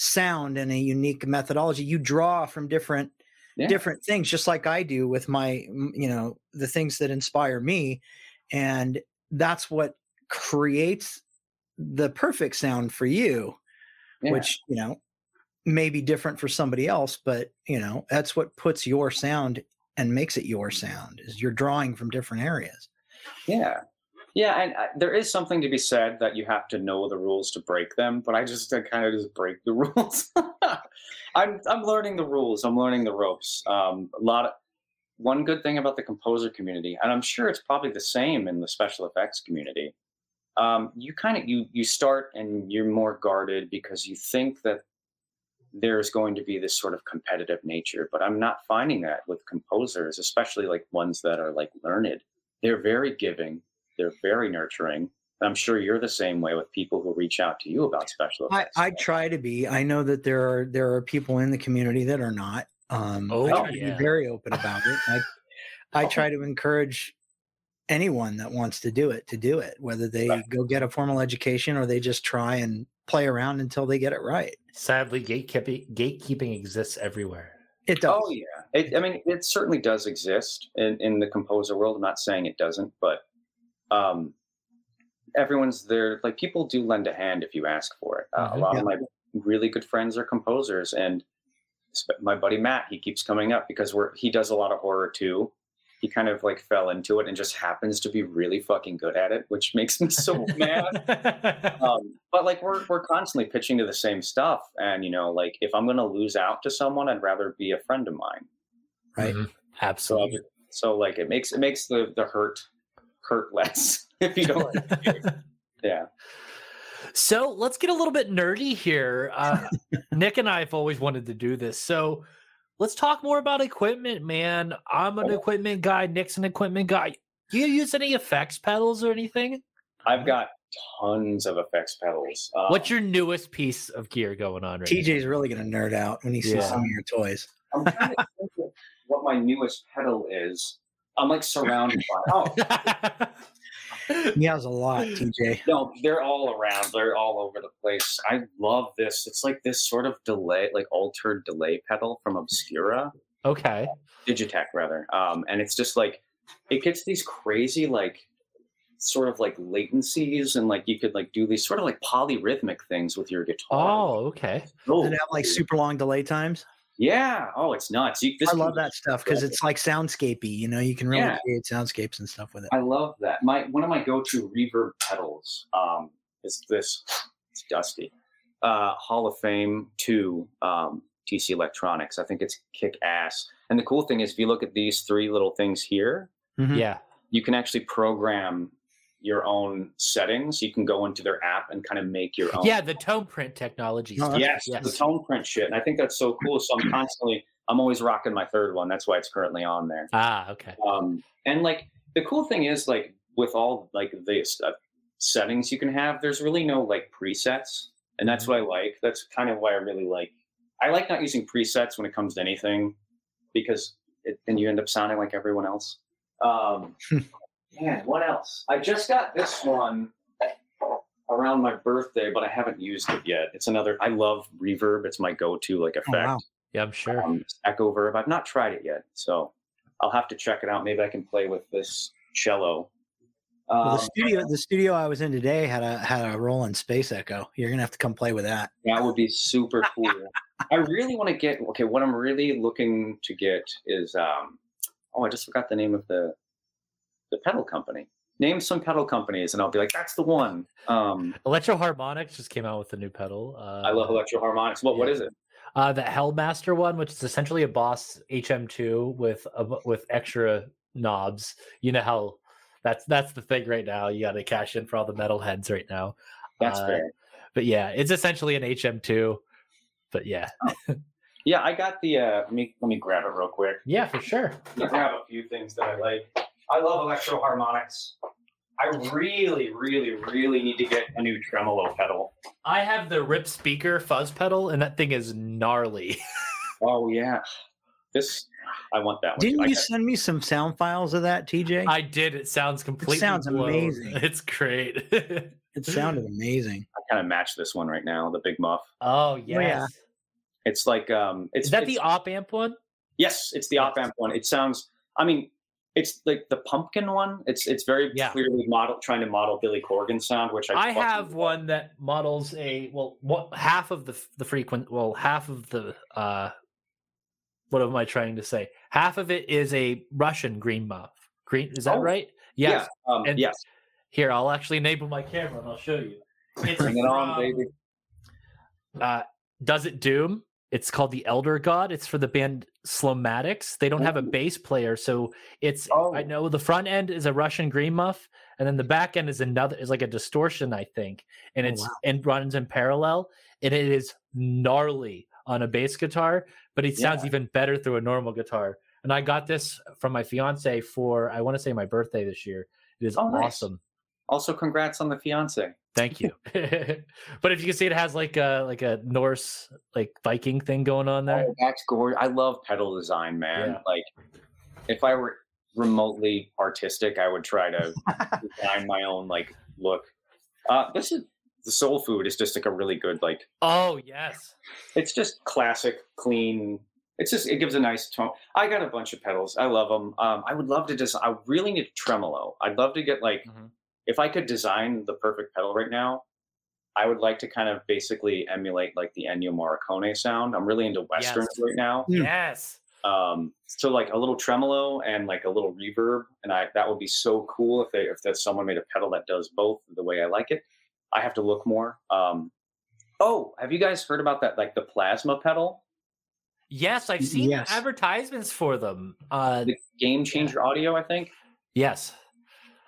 sound and a unique methodology you draw from different Yeah. different things, just like I do with my, you know, the things that inspire me. And that's what creates the perfect sound for you, Yeah. which, you know, may be different for somebody else, but, you know, that's what puts your sound and makes it your sound is you're drawing from different areas. Yeah. Yeah, and uh, there is something to be said that you have to know the rules to break them, but I just kind of just break the rules. I'm I'm learning the rules. I'm learning the ropes. Um, a lot of one good thing about the composer community, and I'm sure it's probably the same in the special effects community. Um, you kind of you you start and you're more guarded because you think that there's going to be this sort of competitive nature, but I'm not finding that with composers, especially like ones that are like learned. They're very giving they're very nurturing. I'm sure you're the same way with people who reach out to you about special I, effects. I try to be. I know that there are there are people in the community that are not. Um, Oh, I try to yeah. be very open about it. I I Oh. try to encourage anyone that wants to do it to do it, whether they Right. go get a formal education or they just try and play around until they get it right. Sadly, gatekeeping gatekeeping exists everywhere. It does. Oh yeah, it, I mean, it certainly does exist in, in the composer world. I'm not saying it doesn't, but um, everyone's there. Like people do lend a hand if you ask for it. Uh, Mhm. A lot Yeah. of my really good friends are composers, and my buddy Matt, he keeps coming up because we're he does a lot of horror too. He kind of like fell into it and just happens to be really fucking good at it, which makes me so mad. um, but like we're we're constantly pitching to the same stuff, and you know, like if I'm gonna lose out to someone, I'd rather be a friend of mine. Right. Mhm. So, Absolutely. so like it makes it makes the the hurt hurt less if you don't. yeah. So let's get a little bit nerdy here. Uh, Nick and I have always wanted to do this. So let's talk more about equipment, man. I'm an Okay. equipment guy. Nick's an equipment guy. Do you use any effects pedals or anything? I've got tons of effects pedals. Um, What's your newest piece of gear going on right TJ's really going to nerd out when he sees Yeah. some of your toys. I'm trying to think of what my newest pedal is. I'm like surrounded by. Oh now? He has a lot, TJ. no, they're all around. They're all over the place. I love this. It's like this sort of delay, like altered delay pedal from Obscura. okay. Digitech rather. Um, and it's just like it gets these crazy like sort of like latencies and like you could like do these sort of like polyrhythmic things with your guitar. Oh, okay. Oh, Does it have like super long delay times? Yeah. Oh, it's nuts. You, this I can love that stuff because it's like soundscapey. You know, you can really Yeah. create soundscapes and stuff with it. I love that. My one of my go-to reverb pedals um, is this. It's dusty. Uh, Hall of Fame two um, TC Electronics. I think it's kick ass. And the cool thing is, if you look at these three little things here, Mhm. Yeah. you can actually program your own settings. You can go into their app and kind of make your own. Yeah, the tone print technology. Stuff. Yes, the tone print shit. And I think that's so cool. So I'm constantly, I'm always rocking my third one. That's why it's currently on there. Ah, okay. Um, and like the cool thing is, like with all like the uh, settings you can have, there's really no like presets, and that's what I like. That's kind of why I really like. I like not using presets when it comes to anything, because it, then you end up sounding like everyone else. Um, man, what else? I just got this one around my birthday, but I haven't used it yet. It's another. I love reverb. It's my go-to like Oh, effect wow. Yeah, I'm sure. um, Echo Verb. I've not tried it yet, so I'll have to check it out. Maybe I can play with this cello. Well, the Um, studio, the studio I was in today had a had a Roland Space Echo. You're gonna have to come play with that. that would be super cool. I really want to get. Okay, what I'm really looking to get is. Um, oh, I just forgot the name of the the pedal company. Name some pedal companies, and I'll be like, "That's the one." Um, Electro-Harmonix just came out with a new pedal. Uh, I love Electro-Harmonix. What? What yeah. is it? Uh, the Hell Melter one, which is essentially a Boss HM2 with a, with extra knobs. You know how that's that's the thing right now. You got to cash in for all the metal heads right now. That's Uh, fair. But yeah, it's essentially an HM2. But yeah, Yeah, I got the. Uh, let me let me grab it real quick. yeah, for sure. I grab a few things that I like. I love Electro-Harmonix. I really, really, really need to get a new tremolo pedal. I have the Rip Speaker fuzz pedal, and that thing is gnarly. Oh yeah, this I want that one. Didn't you send me some sound files of that, TJ? I did. It sounds completely. sounds blown. amazing. It's great. it sounded amazing. I kind of match this one right now, the Big Muff. oh yes. yeah. It's like um, it's Is that it's- the op amp one? Yes, it's the op amp one. It sounds. I mean, it's like the pumpkin one. It's it's very Yeah. clearly model trying to model Billy Corgan sound, which I I have one that models a well, what half of the the frequent well, half of the uh, what am I trying to say? Half of it is a Russian green muff. Green is that Oh, right? Yes. Yeah, um, And- yes. Here, I'll actually enable my camera and I'll show you. It's Bring it on, baby. Uh, Does it Doom? It's called the Elder God. It's for the band Slomatics. They don't have a bass player, so it's oh. I Oh. know the front end is a Russian green muff, and then the back end is another is like a distortion, I think, and Oh, it's wow. and runs in parallel, and it is gnarly on a bass guitar, but it sounds Yeah. even better through a normal guitar. And I got this from my fiance for I want to say my birthday this year. It is Oh, nice. awesome. Also, congrats on the fiance. Thank you. but if you can see, it has like a like a Norse like Viking thing going on there. Oh, that's gorgeous. I love pedal design, man. Yeah. Like, if I were remotely artistic, I would try to design my own like look. Uh, this is the soul food is just like a really good like. Oh yes. It's just classic, clean. It's just it gives a nice tone. I got a bunch of pedals. I love them. Um, I would love to just. I really need a tremolo. I'd love to get like Mhm. If I could design the perfect pedal right now. I would like to kind of basically emulate like the Ennio Morricone sound. I'm really into westerns Yes. right now. Mm. Yes. um so like a little tremolo and like a little reverb and i that would be so cool if they if that someone made a pedal that does both the way i like it i have to look more um oh have you guys heard about that like the plasma pedal Yes, I've seen Yes. advertisements for them. Uh the game changer audio i think yes.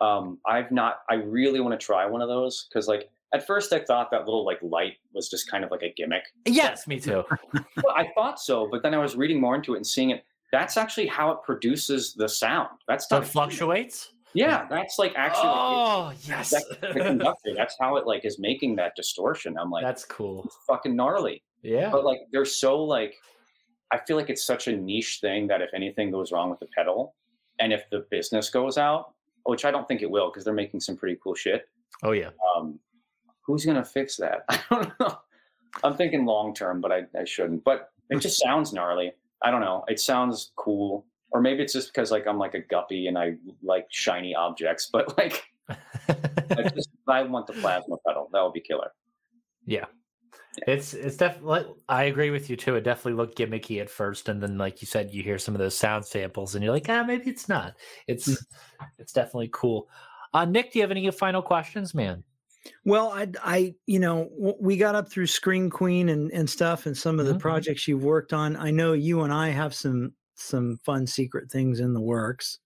Um i've not i really want to try one of those because like at first i thought that little like light was just kind of like a gimmick Yes, me too. well, i thought so but then i was reading more into it and seeing it that's actually how it produces the sound that's not it a gimmick. fluctuates? yeah that's like actually Oh yes. that's the conductor. That's how it like is making that distortion. I'm like, That's cool. it's fucking gnarly. Yeah. But like, they're so like, I feel like it's such a niche thing that if anything goes wrong with the pedal, and if the business goes out, which I don't think it will, because they're making some pretty cool shit. Oh yeah. Um, who's gonna fix that? I don't know. I'm thinking long term, but I, I shouldn't. But it just sounds gnarly. I don't know. It sounds cool. Or maybe it's just because like I'm like a guppy and I like shiny objects, but like I just I want the plasma pedal. That would be killer. yeah. It's it's definitely I agree with you too. It definitely looked gimmicky at first, and then like you said, you hear some of those sound samples, and you're like, ah, maybe it's not. It's it's definitely cool. Uh, Nick, do you have any final questions, man? Well, I, I, you know, we got up through Scream Queen and, and stuff, and some of the Mhm. projects you've worked on. I know you and I have some some fun secret things in the works.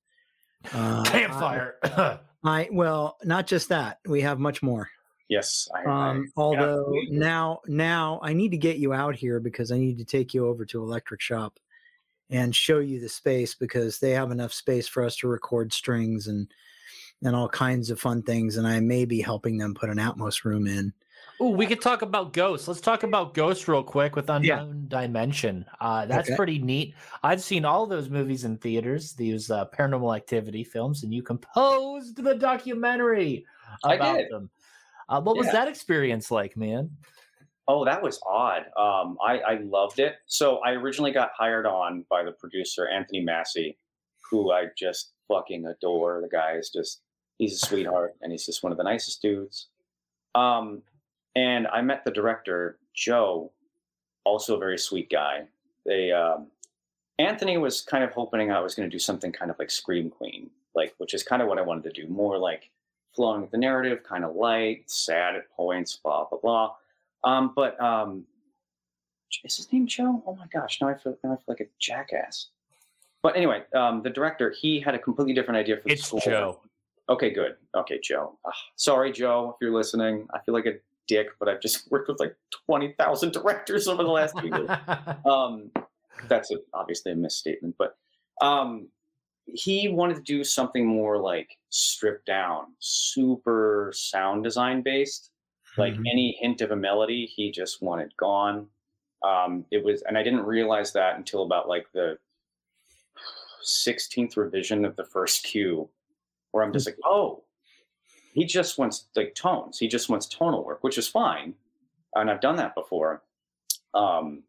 Uh, Campfire. I, I well, not just that. We have much more. Yes, I, I- Um, although please. now, now I need to get you out here because I need to take you over to Electric Shop and show you the space because they have enough space for us to record strings and and all kinds of fun things. And I may be helping them put an Atmos room in. Oh, we could talk about Ghost. Let's talk about Ghost real quick with Unknown Dimension. Uh, that's Okay. pretty neat. I've seen all those movies in theaters, these uh, paranormal activity films, and you composed the documentary I about did. them. Uh, what was that experience like, man? Oh, that was odd. Um, I, I loved it. So I originally got hired on by the producer Anthony Massey, who I just fucking adore. The guy is just he's a sweetheart and he's just one of the nicest dudes. Um, and I met the director Joe, also a very sweet guy. They um, Anthony was kind of hoping I was going to do something kind of like Scream Queen, like which is kind of what I wanted to do, more like flowing with the narrative, kind of light, sad at points, blah blah blah. Um, but um, is his name Joe? Oh my gosh, now I feel now I feel like a jackass. But anyway, um, the director he had a completely different idea for the It's score. Joe. Okay, good. Okay, Joe. Ah, sorry, Joe, if you're listening. I feel like a dick, but I've just worked with like twenty thousand directors over the last few years. Um, that's a, obviously a misstatement, but um, he wanted to do something more like stripped down, super sound design based. Like Mhm. any hint of a melody, he just wanted gone. Um, it was, and I didn't realize that until about like the 16th revision of the first cue, where I'm just like, oh, he just wants like tones. He just wants tonal work, which is fine, and I've done that before. Um,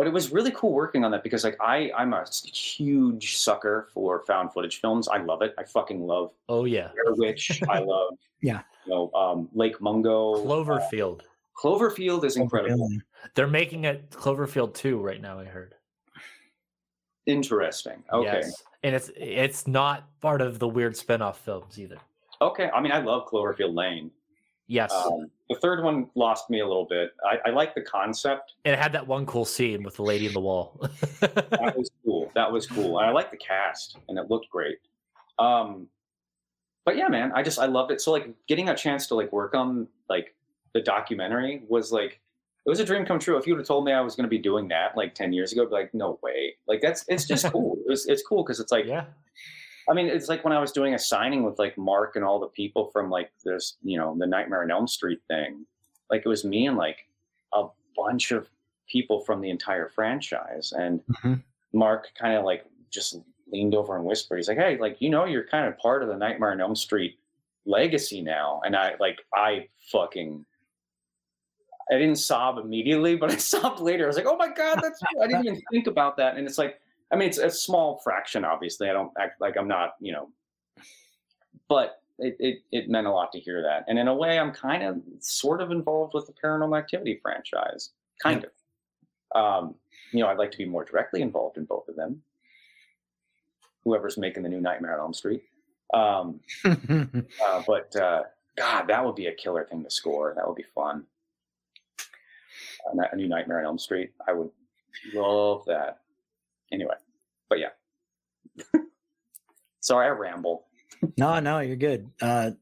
but it was really cool working on that because like I I'm a huge sucker for found footage films. I love it. I fucking love Oh yeah, Blair Witch. I love Yeah. You know, um, Lake Mungo. uh, Cloverfield. Cloverfield is incredible. They're making a Cloverfield two right now. I heard. Interesting. Okay. Yes. And it's it's not part of the weird spin-off films either. Okay. I mean, I love Cloverfield Lane. Yes. Um, the third one lost me a little bit. I, I like the concept. and it had that one cool scene with the lady in the wall. That was cool. That was cool. And I like the cast, and it looked great. Um, but yeah, man, I just I loved it. So like getting a chance to like work on like the documentary was like it was a dream come true. If you would have told me I was going to be doing that like ten years ago, I'd be like, no way. Like that's it's just cool. It was, it's cool because it's like yeah. I mean, it's like when I was doing a signing with like Mark and all the people from like this, you know, the Nightmare on Elm Street thing. Like it was me and like a bunch of people from the entire franchise. And Mhm. Mark kind of like just leaned over and whispered, he's like, Hey, like, you know, you're kind of part of the Nightmare on Elm Street legacy now. And I like, I fucking, I didn't sob immediately, but I sobbed later. I was like, oh my God, that's, I didn't even think about that. And it's like, I mean, it's a small fraction, obviously. I don't act like I'm not, you know, but it, it, it meant a lot to hear that. And in a way, I'm kind of sort of involved with the Paranormal Activity franchise, kind of. Um, you know, I'd like to be more directly involved in both of them. Whoever's making the new Nightmare on Elm Street. Um, uh, but uh, God, that would be a killer thing to score. That would be fun. A, a new Nightmare on Elm Street. I would love that. Anyway, but yeah. Sorry, I ramble. no, no, you're good. Uh,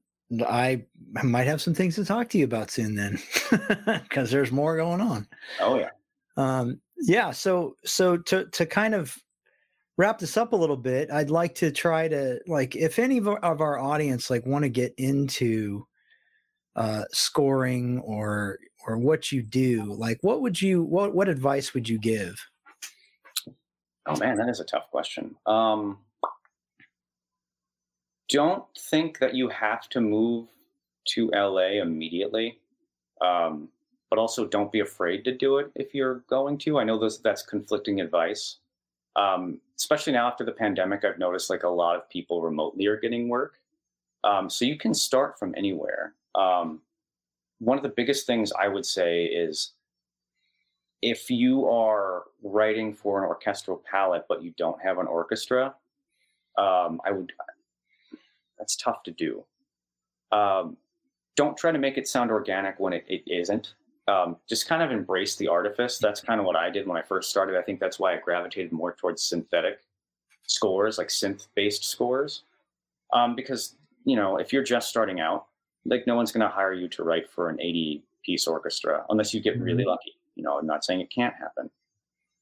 I might have some things to talk to you about soon then, because there's more going on. Oh yeah. Um, yeah. So, so to to kind of wrap this up a little bit, I'd like to try to like if any of our, of our audience like want to get into uh, scoring or or what you do, like what would you what what advice would you give? Oh man, that is a tough question. Um, don't think that you have to move to LA immediately, um, but also don't be afraid to do it if you're going to. I know that's conflicting advice, um, especially now after the pandemic. I've noticed like a lot of people remotely are getting work, um, so you can start from anywhere. Um, one of the biggest things I would say is if you are writing for an orchestral palette but you don't have an orchestra, um, I would. That's tough to do. Um, don't try to make it sound organic when it, it isn't. Um, just kind of embrace the artifice. That's kind of what I did when I first started. I think that's why I gravitated more towards synthetic scores, like synth-based scores, um, because you know if you're just starting out, like no one's going to hire you to write for an 80-piece orchestra unless you get really lucky. You know, I'm not saying it can't happen.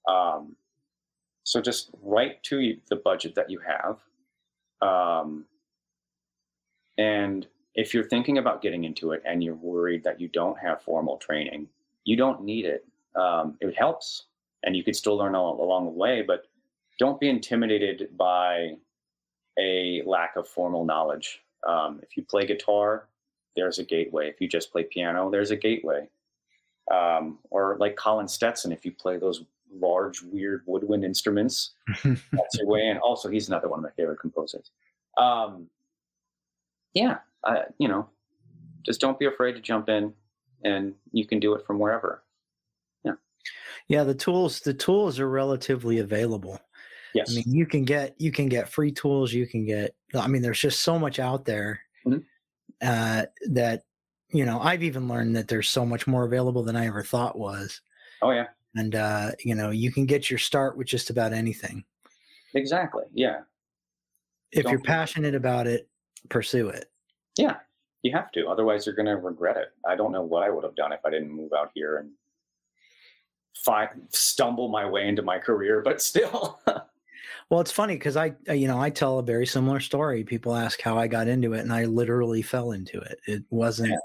Um, so just write to the budget that you have. Um, and if you're thinking about getting into it and you're worried that you don't have formal training, you don't need it. Um, it helps, and you could still learn all, along the way. But don't be intimidated by a lack of formal knowledge. Um, if you play guitar, there's a gateway. If you just play piano, there's a gateway. Um, or like Colin Stetson, if you play those large, weird woodwind instruments, that's your way in. Also, he's another one of my favorite composers. Um, yeah, I, you know, just don't be afraid to jump in, and you can do it from wherever. Yeah, yeah. the tools the tools are relatively available. Yes. I mean, you can get you can get free tools. You can get. I mean, there's just so much out there Mhm. uh, that you know. I've even learned that there's so much more available than I ever thought was. oh yeah, And uh, you know, you can get your start with just about anything exactly. Yeah, if Don't you're passionate about it. Pursue it. yeah. You have to, otherwise you're going to regret it. I don't know what I would have done if I didn't move out here and fi- stumble my way into my career. But still, Well, it's funny because I, I- you know, I tell a very similar story. People ask how I got into it, and I literally fell into it. It wasn't,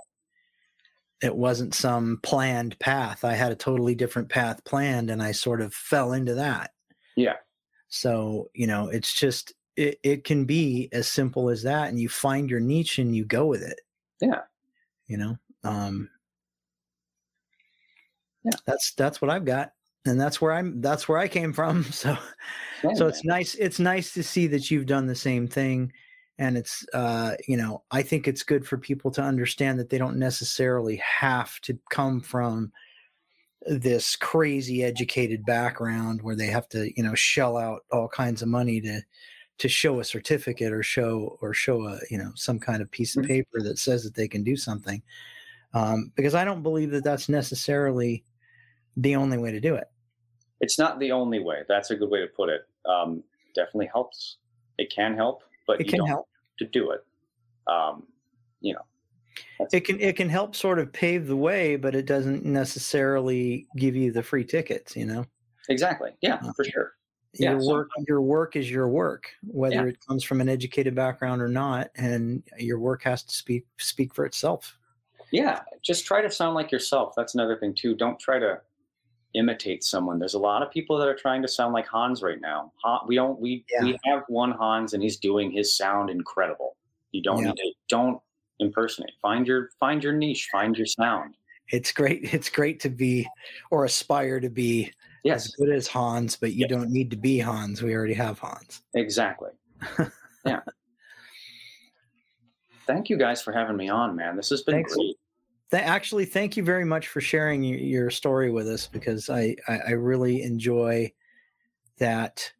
it wasn't some planned path. I had a totally different path planned, and I sort of fell into that. Yeah. So you know, it's just it, it can be as simple as that, and you find your niche and you go with it. Yeah. You know. Um. Yeah. That's that's what I've got. and that's where I'm. That's where I came from. So, Yeah, so it's nice. It's nice to see that you've done the same thing, and it's uh, you know I think it's good for people to understand that they don't necessarily have to come from this crazy educated background where they have to you know shell out all kinds of money to to show a certificate or show or show a you know some kind of piece of Mhm. paper that says that they can do something um, because i don't believe that that's necessarily the only way to do it it's not the only way. That's a good way to put it. Um, definitely helps. It can help, but it can help to do it. Um, you know, it can it can help sort of pave the way but it doesn't necessarily give you the free tickets you know exactly. Yeah, Uh, for sure. Yeah, your so- work your work is your work whether Yeah. it comes from an educated background or not and your work has to speak speak for itself Yeah, just try to sound like yourself. That's another thing too. Don't try to imitate someone. There's a lot of people that are trying to sound like Hans right now. Han, we don't. We Yeah. we have one Hans, and he's doing his sound incredible. You don't Yeah. need to. Don't impersonate. Find your find your niche. Find your sound. it's great it's great to be or aspire to be as good as hans but you Yes. don't need to be hans we already have hans exactly. yeah. Thank you guys for having me on, man. This has been Thanks. great. Th- actually thank you very much for sharing your, your story with us because I, I i really enjoy that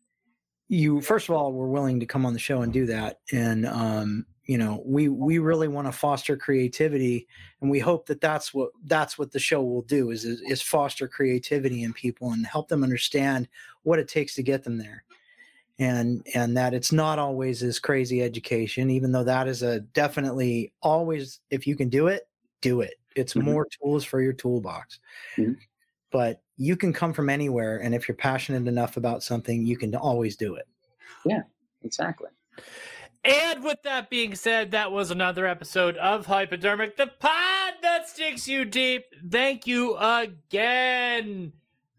you first of all were willing to come on the show and do that and um you know we we really want to foster creativity and we hope that that's what that's what the show will do is is, foster creativity in people and help them understand what it takes to get them there. And and that it's not always this crazy education even though that is a definitely always if you can do it do it it's Mhm. more tools for your toolbox Mhm. but you can come from anywhere and if you're passionate enough about something you can always do it Yeah, Exactly. And with that being said, that was another episode of Hypodermic, the pod that sticks you deep. Thank you again,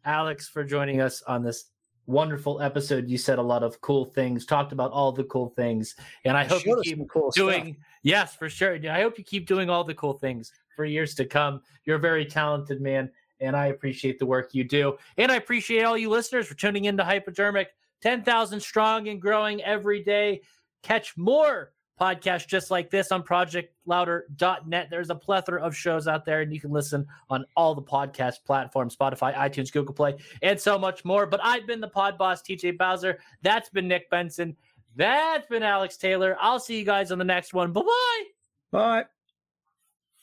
Alex, for joining us on this wonderful episode. You said a lot of cool things, talked about all the cool things, and I hope you keep some cool stuff. doing. Yes, for sure. I hope you keep doing all the cool things for years to come. You're a very talented man, and I appreciate the work you do. And I appreciate all you listeners for tuning into Hypodermic. 10,000 strong and growing every day. Catch more podcasts just like this on projectlouder.net. There's a plethora of shows out there, and you can listen on all the podcast platforms Spotify, iTunes, Google Play, and so much more. But I've been the pod boss, TJ Bowser. That's been Nick Benson. That's been Alex Taylor. I'll see you guys on the next one. Bye bye. Bye.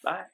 Bye.